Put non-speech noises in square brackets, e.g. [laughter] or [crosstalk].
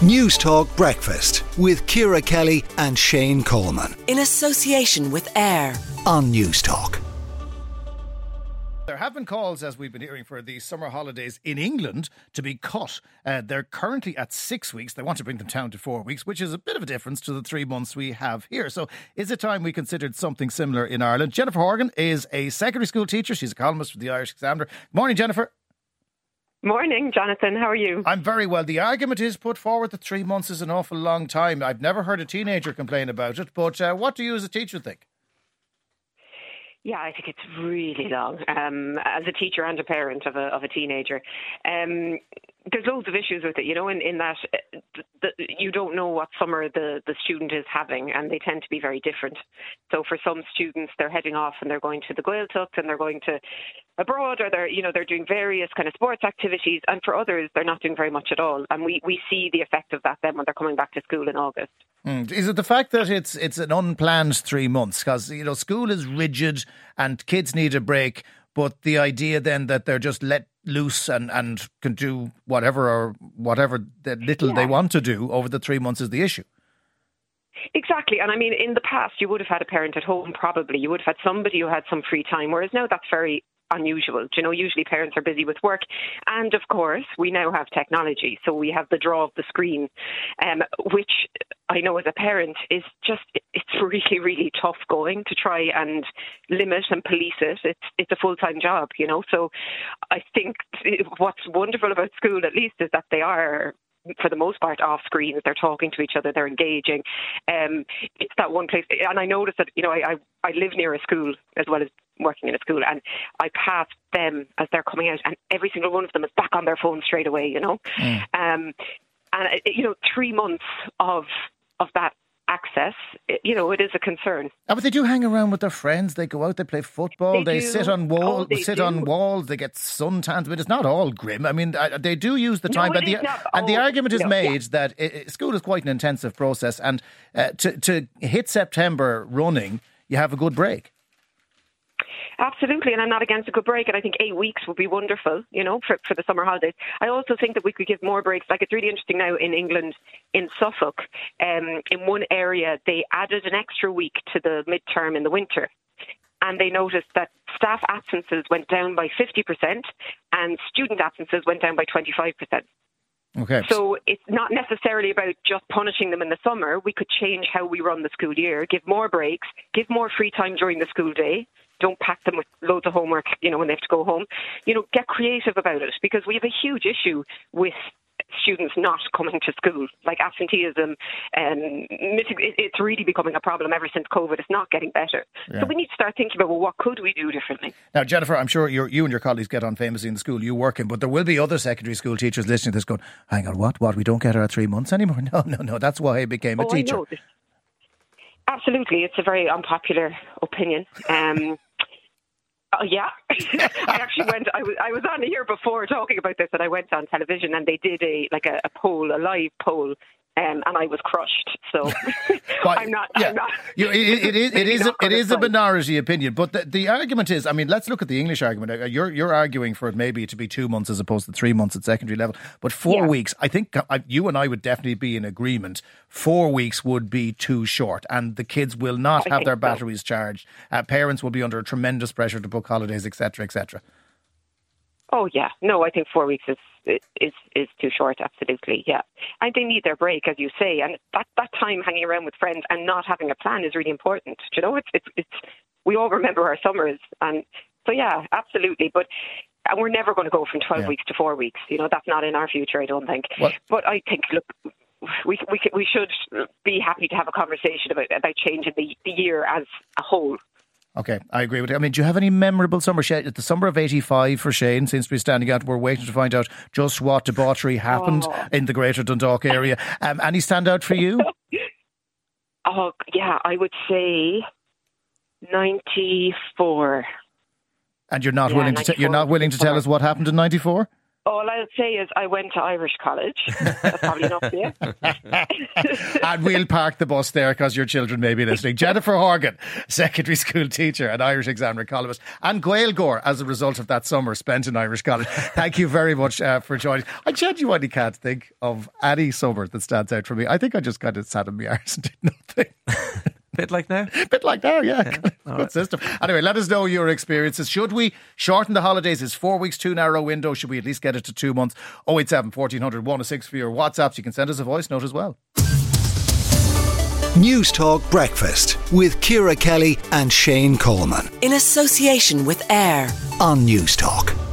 Newstalk Breakfast with Ciara Kelly and Shane Coleman. In association with AIR on Newstalk. There have been calls, as we've been hearing, for the summer holidays in England to be cut. Uh, they're currently at six weeks. They want to bring them down to four weeks, which is a bit of a difference to the three months we have here. So, is it time we considered something similar in Ireland? Jennifer Horgan is a secondary school teacher. She's a columnist for the Irish Examiner. Good morning, Jennifer. Morning, Jonathan. How are you? I'm very well. The argument is put forward that three months is an awful long time. I've never heard a teenager complain about it, but uh, what do you as a teacher think? Yeah, I think it's really long. Um, as a teacher and a parent of a of a teenager, um, there's loads of issues with it. You know, in in that uh, the, you don't know what summer the the student is having, and they tend to be very different. So for some students, they're heading off and they're going to the Gaeltacht and they're going to abroad, or they're you know they're doing various kind of sports activities, and for others, they're not doing very much at all. And we we see the effect of that then when they're coming back to school in August. Mm. Is it the fact that it's it's an unplanned three months? Because you know school is rigid and kids need a break, but the idea then that they're just let loose and, and can do whatever or whatever the little yeah. they want to do over the three months is the issue. Exactly. And I mean, in the past, you would have had a parent at home, probably. You would have had somebody who had some free time, whereas now that's very unusual. You know, usually parents are busy with work, and of course we now have technology, so we have the draw of the screen, um, which I know as a parent is just it's [laughs] really really tough going to try and limit and police it. It's it's a full time job, you know. So I think [laughs] what's wonderful about school, at least, is that they are for the most part off screens. They're talking to each other. They're engaging. Um, it's that one place, and I noticed that you know I, I I live near a school as well as working in a school, and I pass them as they're coming out, and every single one of them is back on their phone straight away. You know, mm. um, and you know three months of of that access, you know, it is a concern. Oh, but they do hang around with their friends. They go out, they play football, they, they sit on walls, oh, sit do. on walls, they get suntans. But it's not all grim. I mean, they do use the time. No, the, and the argument is no, made yeah. that it, school is quite an intensive process, and uh, to to hit September running, you have a good break. Absolutely, and I'm not against a good break, and I think eight weeks would be wonderful, you know, for, for the summer holidays. I also think that we could give more breaks. Like it's really interesting now in England, in Suffolk, um, in one area they added an extra week to the midterm in the winter, and they noticed that staff absences went down by 50% and student absences went down by 25%. Okay. So it's not necessarily about just punishing them in the summer. We could change how we run the school year, give more breaks, give more free time during the school day, don't pack them with loads of homework, you know, when they have to go home. You know, get creative about it because we have a huge issue with students not coming to school, like absenteeism. Um, it's really becoming a problem ever since COVID. It's not getting better. Yeah. So we need to start thinking about, well, what could we do differently? Now, Jennifer, I'm sure you and your colleagues get on famously in the school you work in, but there will be other secondary school teachers listening to this going, hang on, what? What? We don't get our three months anymore? [laughs] No, no, no. That's why I became a oh, teacher. Absolutely. It's a very unpopular opinion. Um, Oh yeah, [laughs] I actually went. I was I was on here before talking about this, and I went on television, and they did a like a, a poll, a live poll um, and I was crushed. So [laughs] I'm not. Yeah. I'm not you, it, it is. It is. [laughs] A, it is a minority opinion, but the, the argument is. I mean, let's look at the English argument. Uh, you're you're arguing for it maybe to be two months as opposed to three months at secondary level, but four yeah. weeks. I think you and I would definitely be in agreement. Four weeks would be too short, and the kids will not I have their batteries so. charged. Uh, parents will be under tremendous pressure to book holidays, etc., etc. Oh yeah, no, I think four weeks is is is too short. Absolutely, yeah. And they need their break, as you say, and that that time hanging around with friends and not having a plan is really important. You know, it's it's it's we all remember our summers, and so yeah, absolutely. But and we're never going to go from twelve yeah. weeks to four weeks. You know, that's not in our future. I don't think. What? But I think look. We, we we should be happy to have a conversation about about changing the, the year as a whole. Okay, I agree with you. I mean, do you have any memorable summer? The summer of 85 for Shane seems to be standing out. We're waiting to find out just what debauchery happened oh. in the greater Dundalk area. Um, any standout for you? [laughs] oh, yeah, I would say 94. And you're not yeah, willing to te- you're not willing to tell us what happened in 94? All I'll say is I went to Irish college. [laughs] That's probably enough for [laughs] and we'll park the bus there because your children may be listening. Jennifer Horgan, secondary school teacher and Irish examiner columnist, and Gaeilgeoir as a result of that summer spent in Irish college. Thank you very much uh, for joining. I genuinely can't think of any summer that stands out for me. I think I just kind of sat in my arse and did nothing. [laughs] Bit like now? [laughs] Bit like now, yeah. yeah. [laughs] Good right. system. Anyway, let us know your experiences. Should we shorten the holidays? Is four weeks too narrow window? Should we at least get it to two months? 087 1400 106 for your WhatsApps. You can send us a voice note as well. Newstalk Breakfast with Ciara Kelly and Shane Coleman. In association with AIR on Newstalk.